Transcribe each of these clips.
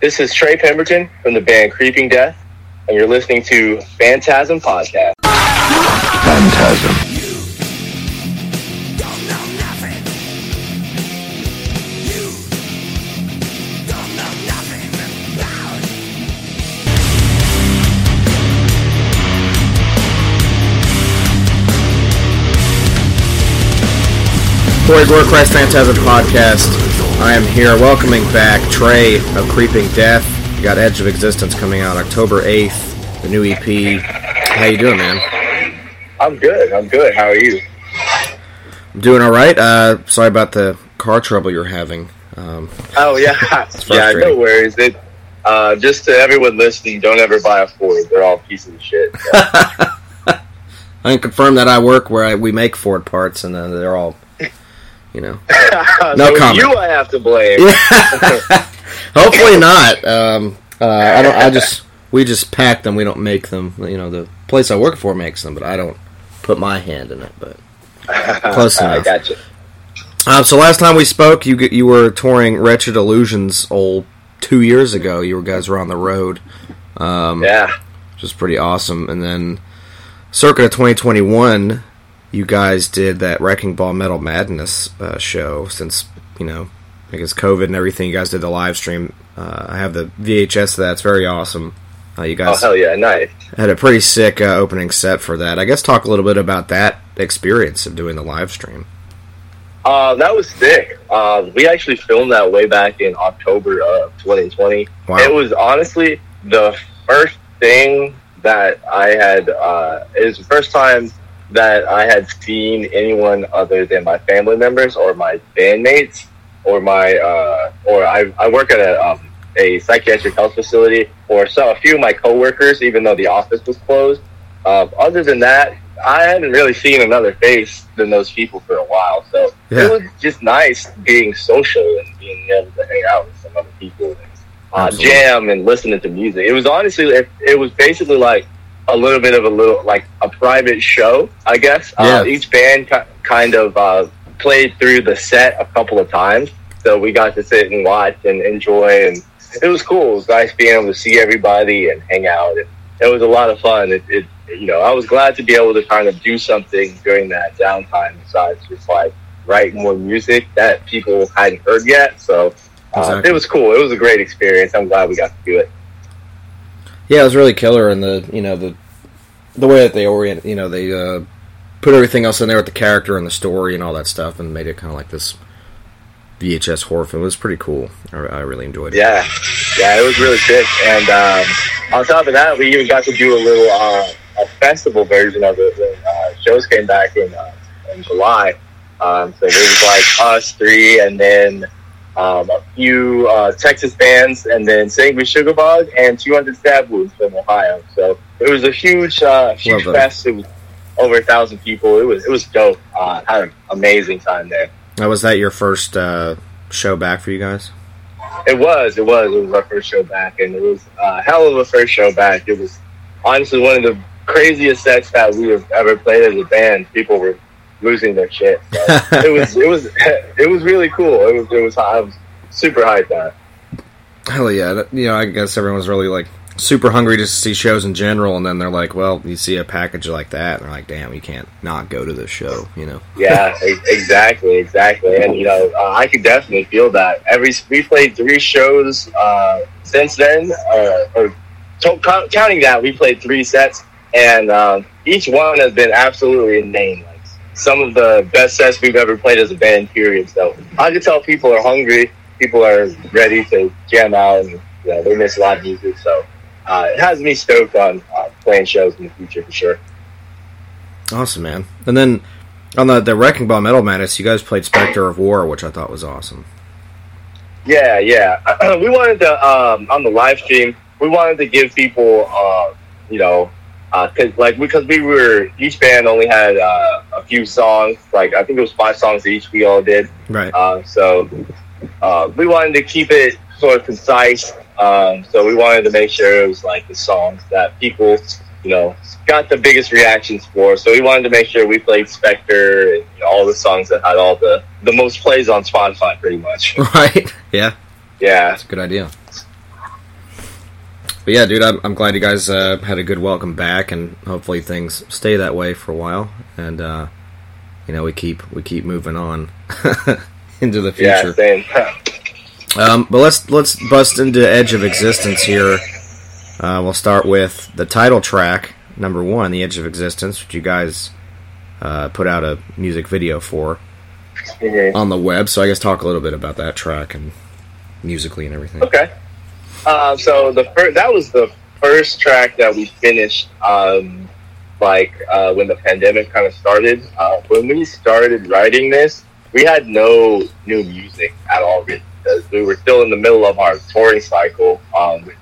This is Trey Pemberton from the band Creeping Death, and you're listening to Phantasm Podcast. Phantasm. Corey Gorechrist Phantasm Podcast. I am here welcoming back Trey of Creeping Death. You got Edge of Existence coming out October 8th, the new EP. How you doing, man? I'm good. I'm good. How are you? I'm doing all right. Uh, sorry about the car trouble you're having. Um, Oh yeah, yeah. No worries. It, uh, just to everyone listening, don't ever buy a Ford. They're all pieces of shit. So, I can confirm that I work where I, we make Ford parts, and uh, they're all, you know. No so comment. You I have to blame. Hopefully not. Um, uh, I don't. I just we just pack them. We don't make them. You know, the place I work for makes them, but I don't put my hand in it. But Close enough. I got you. um, so last time we spoke, you you were touring Wretched Illusions old two years ago. You guys were on the road, um, Yeah. which was pretty awesome. And then circa of 2021, you guys did that Wrecking Ball Metal Madness uh, show. Since you know, I guess COVID and everything, you guys did the live stream. Uh, I have the VHS of that. It's very awesome. Uh, you guys, Oh hell yeah, nice. had a pretty sick uh, opening set for that. I guess talk a little bit about that experience of doing the live stream. Uh, that was sick. Uh, we actually filmed that way back in October of 2020. Wow. It was honestly the first thing that I had. Uh, it was the first time that I had seen anyone other than my family members or my bandmates or my uh, or I, I work at a um, a psychiatric health facility or so a few of my coworkers, even though the office was closed. Uh, other than that, I hadn't really seen another face than those people for a while. So Yeah. it was just nice being social and being able to hang out with some other people and uh, jam and listening to music. It was honestly, it, it was basically like a little bit of a little like a private show, I guess. Yeah. Uh, each band ki- kind of uh, played through the set a couple of times, so we got to sit and watch and enjoy, and it was cool. It was nice being able to see everybody and hang out. And it was a lot of fun. It, it you know, I was glad to be able to kind of do something during that downtime besides just like write more music that people hadn't heard yet. So uh, Exactly. it was cool. It was a great experience. I'm glad we got to do it. Yeah, it was really killer, and the you know the the way that they orient, you know, they uh, put everything else in there with the character and the story and all that stuff, and made it kind of like this VHS horror film. It was pretty cool. I, I really enjoyed it. Yeah, yeah, it was really sick. And um, on top of that, we even got to do a little uh, a festival version of it when uh, shows came back in uh, in July. Um, so it was like us three, and then um, a few uh, Texas bands, and then Sanguisugabogg and 200 Stab Wounds from Ohio. So it was a huge, uh, huge Love fest. It was over a thousand people. It was it was dope. Uh, had an amazing time there. Now, was that your first uh, show back for you guys? It was, it was, it was our first show back, and it was a hell of a first show back. It was honestly one of the craziest sets that we have ever played as a band. People were losing their shit. It was, it was, it was really cool. It was, it was, I was super hyped it. Hell yeah! You know, I guess everyone's really like super hungry just to see shows in general, and then they're like, "Well, you see a package like that, and they're like, damn, you can't not go to this show." You know? Yeah, exactly, exactly. And you know, uh, I could definitely feel that. Every we played three shows uh, since then, uh, or to, counting that, we played three sets, and um, each one has been absolutely insane. Some of the best sets we've ever played as a band. Period. So I can tell people are hungry. People are ready to jam out, and you know, they miss live music. So uh, it has me stoked on uh, playing shows in the future for sure. Awesome, man. And then on the the Wrecking Ball Metal Madness, you guys played Spectre of War, which I thought was awesome. Yeah, yeah. we wanted to um, on the live stream. We wanted to give people, uh, you know, uh 'cause like because we were each band only had uh, a few songs. Like I think it was five songs each. We all did. Right. Uh, so uh, we wanted to keep it sort of concise. Um, so we wanted to make sure it was like the songs that people, you know, got the biggest reactions for. So we wanted to make sure we played Spectre and you know, all the songs that had all the the most plays on Spotify, pretty much. Right. Yeah. Yeah. That's a good idea. But yeah, dude, I'm, I'm glad you guys uh, had a good welcome back, and hopefully things stay that way for a while, and uh, you know we keep we keep moving on into the future. Yeah, same. Um, but let's let's bust into Edge of Existence here. Uh, we'll start with the title track, number one, "The Edge of Existence," which you guys uh, put out a music video for Mhm. on the web. So I guess talk a little bit about that track and musically and everything. Okay. Uh, so the first that was the first track that we finished. Um, like uh, when the pandemic kind of started. Uh, when we started writing this, we had no new music at all because we were still in the middle of our touring cycle um, with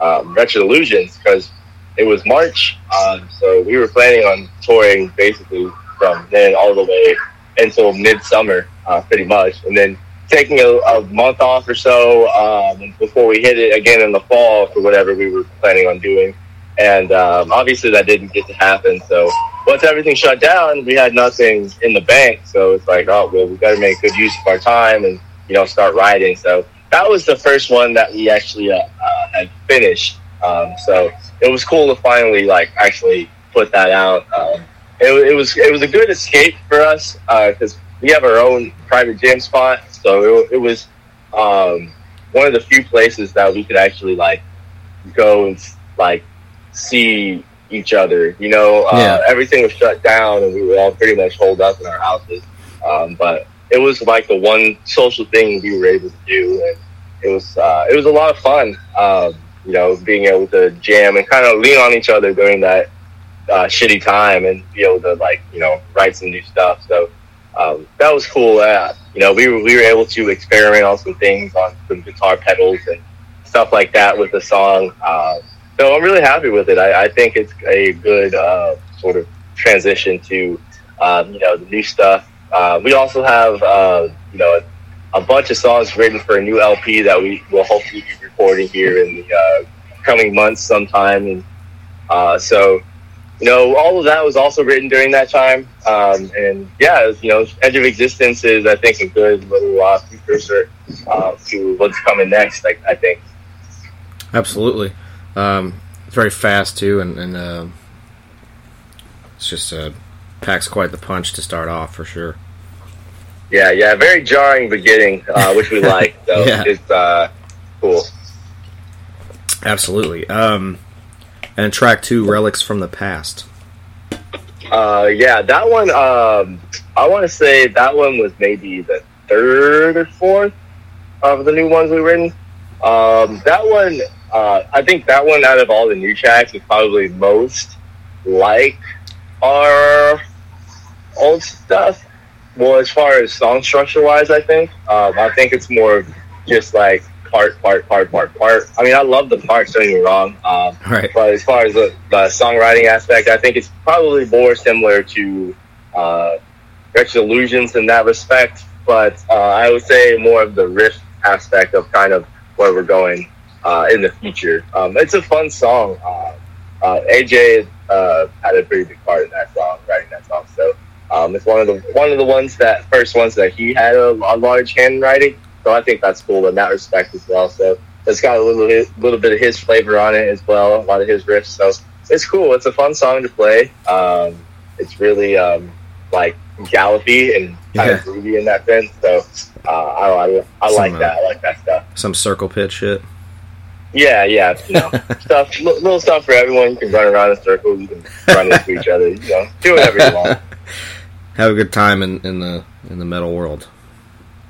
um, Wretched Illusions because it was March. Um, so we were planning on touring basically from then all the way until midsummer, uh, pretty much, and then taking a, a month off or so um, before we hit it again in the fall for whatever we were planning on doing. And um, obviously that didn't get to happen. So once everything shut down, we had nothing in the bank. So it's like, oh, well, we've got to make good use of our time and, you know, start writing. So that was the first one that we actually uh, uh, had finished. Um, so it was cool to finally, like, actually put that out. Um, it, it was it was a good escape for us because we have our own private gym spot. So it, it was um, one of the few places that we could actually like go and like see each other. You know, uh, Yeah. everything was shut down and we were all pretty much holed up in our houses. Um, but it was like the one social thing we were able to do, and it was uh, it was a lot of fun. Um, you know, being able to jam and kind of lean on each other during that uh, shitty time and be able to like you know write some new stuff. So um, that was cool. Uh, you know, we were we were able to experiment on some things on some guitar pedals and stuff like that with the song. Uh, so I'm really happy with it. I, I think it's a good uh, sort of transition to um, you know the new stuff. Uh, we also have uh, you know a bunch of songs written for a new LP that we will hopefully be recording here in the uh, coming months sometime. And so you know, all of that was also written during that time. Um, and yeah, you know, Edge of Existence is, I think, a good little uh, precursor uh, to what's coming next. I, I think. Absolutely. Um, it's very fast too, and, and uh, it's just uh, packs quite the punch to start off for sure. Yeah, yeah, very jarring beginning, uh, which we like. So Yeah. it's uh, cool. Absolutely. Um, and track two, relics from the past. Uh, yeah, that one. Um, I want to say that one was maybe the third or fourth of the new ones we've written. Um, that one, uh, I think that one out of all the new tracks is probably most like our old stuff. Well, as far as song structure wise, I think. Um, I think it's more just like part, part, part, part, part. I mean, I love the parts. Don't get me wrong. Um, Right. but as far as the, the songwriting aspect, I think it's probably more similar to uh, Illusions in that respect. But uh, I would say more of the riff aspect of kind of where we're going uh, in the future. Um, it's a fun song. Uh, uh, AJ uh, had a pretty big part in that song, writing that song. So um, it's one of the one of the ones that first ones that he had a, a large hand writing. So I think that's cool in that respect as well. So it's got a little bit, little bit of his flavor on it as well, a lot of his riffs. So it's cool. It's a fun song to play. Um, it's really um, like gallopy and kind Yeah. of groovy in that sense. So uh, I, I, I like Some, uh, that. I like that stuff. Some circle pit shit. Yeah, yeah, you know, stuff, little stuff for everyone. You can run around in circles. You can run into each other. You know, do whatever you want. Have a good time in, in the in the metal world.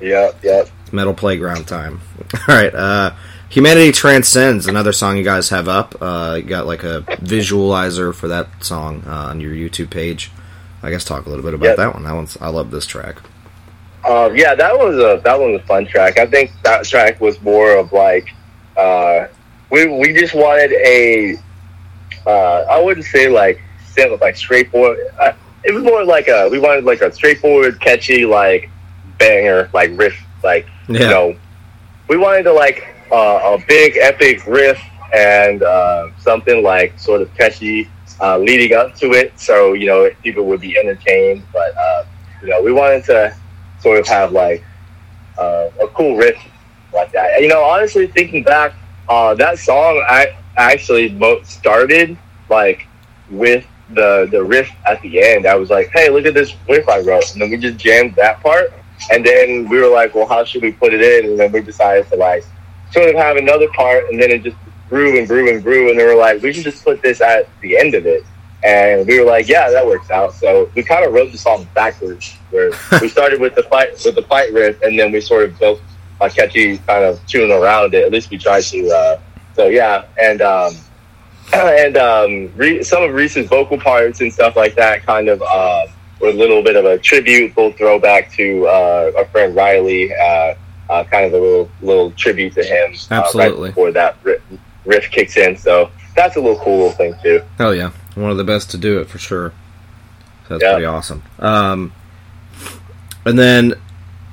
Yep, yep. Metal playground time. All right. Uh, Humanity transcends another song you guys have up. Uh, you got like a visualizer for that song uh, on your YouTube page. I guess talk a little bit about Yep. that one. That one's I love this track. Um, yeah, that was a that one was a fun track. I think that track was more of like uh, we we just wanted a uh, I wouldn't say like simple like straightforward. Uh, it was more like a we wanted like a straightforward, catchy like banger like riff like you know we wanted to like uh, a big epic riff and uh, something like sort of catchy uh, leading up to it, so you know people would be entertained. But uh, you know we wanted to sort of have like uh, a cool riff like that. You know, honestly, thinking back, uh, that song I actually started like with the the riff at the end. I was like, hey, look at this riff I wrote, and then we just jammed that part. And then we were like, well, how should we put it in? And then we decided to like sort of have another part, and then it just grew and grew and grew. And they were like, we should just put this at the end of it. And we were like, yeah, that works out. So we kind of wrote the song backwards, where we started with the fight with the fight riff, and then we sort of built a catchy kind of tune around it. At least we tried to. Uh, so yeah, and um, and um, Re- some of Reese's vocal parts and stuff like that kind of uh, were a little bit of a tribute, full throwback to uh, our friend Riley. Uh, uh, kind of a little little tribute to him. Uh, Absolutely. right before that riff, riff kicks in. So that's a little cool little thing too. Hell yeah, one of the best to do it for sure. So that's Yeah. pretty awesome. Um, and then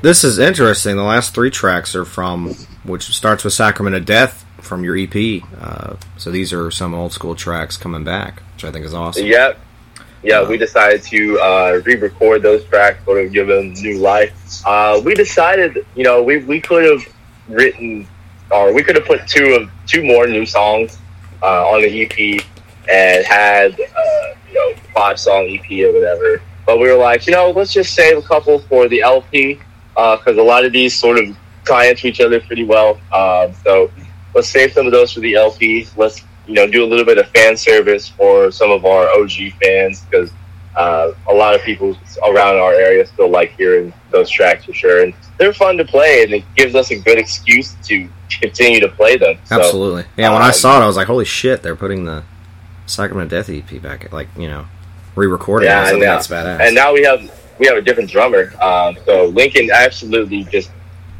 this is interesting. The last three tracks are from which starts with "Sacrament of Death" from your EP. Uh, so these are some old school tracks coming back, which I think is awesome. Yep. Yeah, we decided to uh, re-record those tracks, sort of give them new life. Uh, we decided, you know, we, we could have written, or we could have put two of two more new songs uh, on the EP and had, uh, you know, five song EP or whatever. But we were like, you know, let's just save a couple for the LP because a lot of these sort of tie into each other pretty well. Um, so let's save some of those for the LP. Let's you know do a little bit of fan service for some of our OG fans because uh, a lot of people around our area still like hearing those tracks for sure, and they're fun to play, and it gives us a good excuse to continue to play them. So, Absolutely. Yeah, when I um, saw it, I was like, "Holy shit!" They're putting the Sacrament of Death EP back, like you know, re-recording. it. Yeah, I think and now, that's badass. and now we have we have a different drummer. Um, so Lincoln absolutely just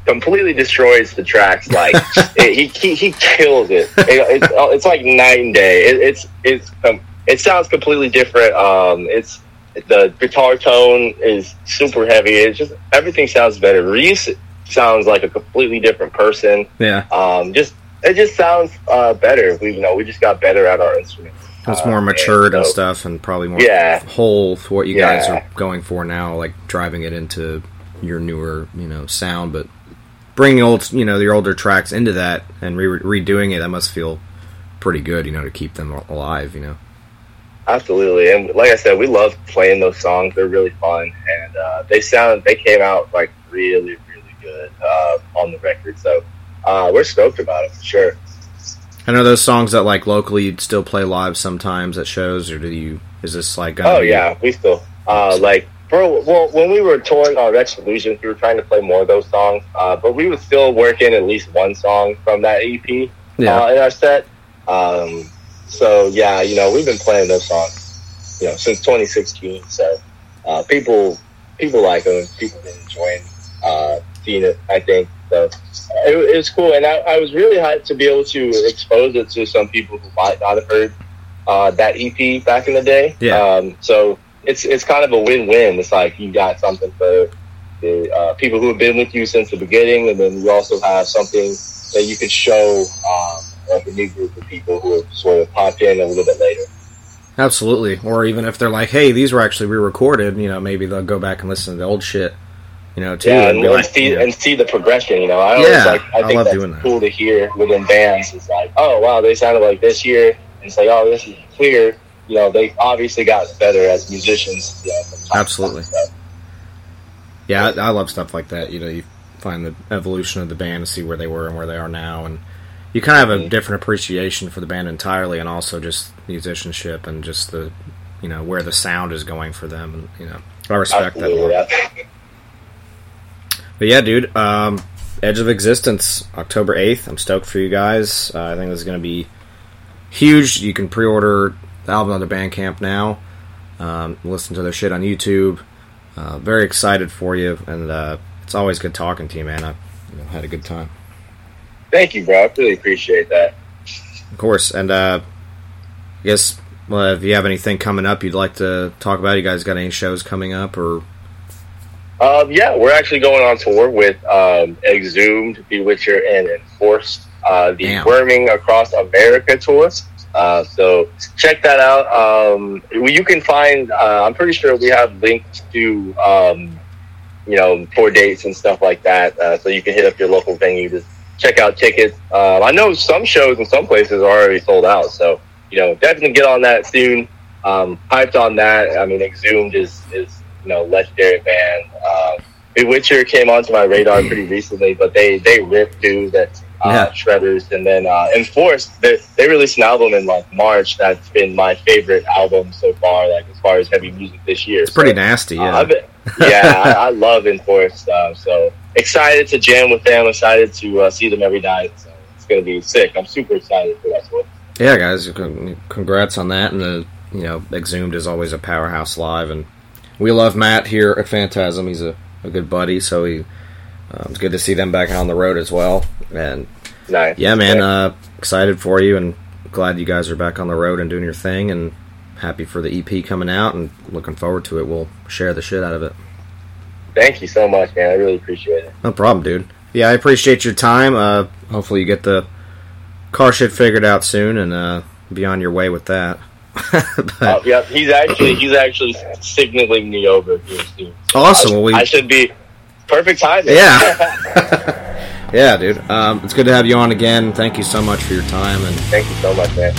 completely destroys the tracks. Like it, he, he he kills it. It- it's it's like night and day. It, it's it's um, it sounds completely different. Um, it's the guitar tone is super heavy. It's just everything sounds better. Reese sounds like a completely different person. yeah, Um, just it just sounds uh, better. We you know we just got better at our instruments. it's Uh, more matured and so- stuff, and probably more Yeah. whole for what you guys are going for now, like driving it into your newer, you know, sound, but bringing old, you know, your older tracks into that and re- redoing it. That must feel pretty good, you know, to keep them alive, you know. Absolutely, and like I said, we love playing those songs. They're really fun, and uh, they sound they came out like really, really good uh, on the record. So uh, we're stoked about it for sure. I know those songs that like locally you'd still play live sometimes at shows, or do you? Is this like? Oh yeah, we still uh, like bro. Well, when we were touring on Wretched Illusions, we were trying to play more of those songs, uh, but we would still work in at least one song from that EP yeah. uh, in our set. Um, so yeah, you know, we've been playing those songs, you know, since 2016. So uh, people people like them. People been enjoying uh, seeing it. I think so. It, it was cool, and I, I was really hyped to be able to expose it to some people who might not have heard uh, that EP back in the day. Yeah. Um, so it's it's kind of a win-win. It's like you got something for the uh, people who have been with you since the beginning, and then you also have something that you could show um, like a new group of people who have sort of popped in a little bit later. Absolutely. Or even if they're like, hey, these were actually re-recorded, you know, maybe they'll go back and listen to the old shit, you know, too. Yeah, and and, like, see you know, and see the progression. You know, I always Yeah, like. I I think love that's doing that. cool to hear within bands. It's like, oh wow, they sounded like this year. and it's like, oh, this is clear. You know, they obviously got better as musicians. You know, from time to Absolutely. yeah, I, I love stuff like that. You know, you find the evolution of the band see where they were and where they are now, and you kind of have a Mhm. different appreciation for the band entirely, and also just musicianship and just the, you know, where the sound is going for them, and you know, I respect that Absolutely, lot. yeah. But yeah, dude, um, Edge of Existence, October 8th. I'm stoked for you guys. Uh, I think this is going to be huge. You can pre order the album on the Bandcamp now, um, listen to their shit on YouTube. Uh, very excited for you, and uh, it's always good talking to you, man. I you know, had a good time. Thank you, bro. I really appreciate that. Of course, and uh, I guess well, if you have anything coming up you'd like to talk about, you guys got any shows coming up or Um, yeah, we're actually going on tour with um, Exhumed, Bewitcher, and Enforced, uh, the Damn. Worming Across America tour. Uh, so check that out. Um, you can find, uh, I'm pretty sure we have links to, um, you know, tour dates and stuff like that. Uh, so you can hit up your local venue to check out tickets. Uh, I know some shows in some places are already sold out, so you know definitely get on that soon. Um, hyped on that. I mean, Exhumed is is you know legendary band. Uh, Bewitcher came onto my radar pretty recently, but they they rip dude that uh, Yeah. Shredders, and then uh, Enforced. They, they released an album in like March. That's been my favorite album so far, like as far as heavy music this year. It's pretty nasty, Uh, yeah. I've been- yeah, I, I love Enforced. Uh, so excited to jam with them. Excited to uh, see them every night. So it's gonna be sick. I'm super excited for that. tour. Yeah, guys, congrats on that. And the you know, Exhumed is always a powerhouse live, and we love Matt here at Phantasm. He's a, a good buddy, so he um, it's good to see them back on the road as well. And Nice. yeah, man, uh, excited for you, and glad you guys are back on the road and doing your thing, and happy for the EP coming out, and looking forward to it. We'll share the shit out of it. Thank you so much, man. I really appreciate it. No problem, dude. Yeah, I appreciate your time. Uh, hopefully, you get the car shit figured out soon, and uh, be on your way with that. But- Uh, yep, he's actually he's actually signaling me over here soon. Awesome. I, Well, we, I should be perfect timing. Yeah. yeah, dude. Um, it's good to have you on again. Thank you so much for your time, and Thank you so much, man.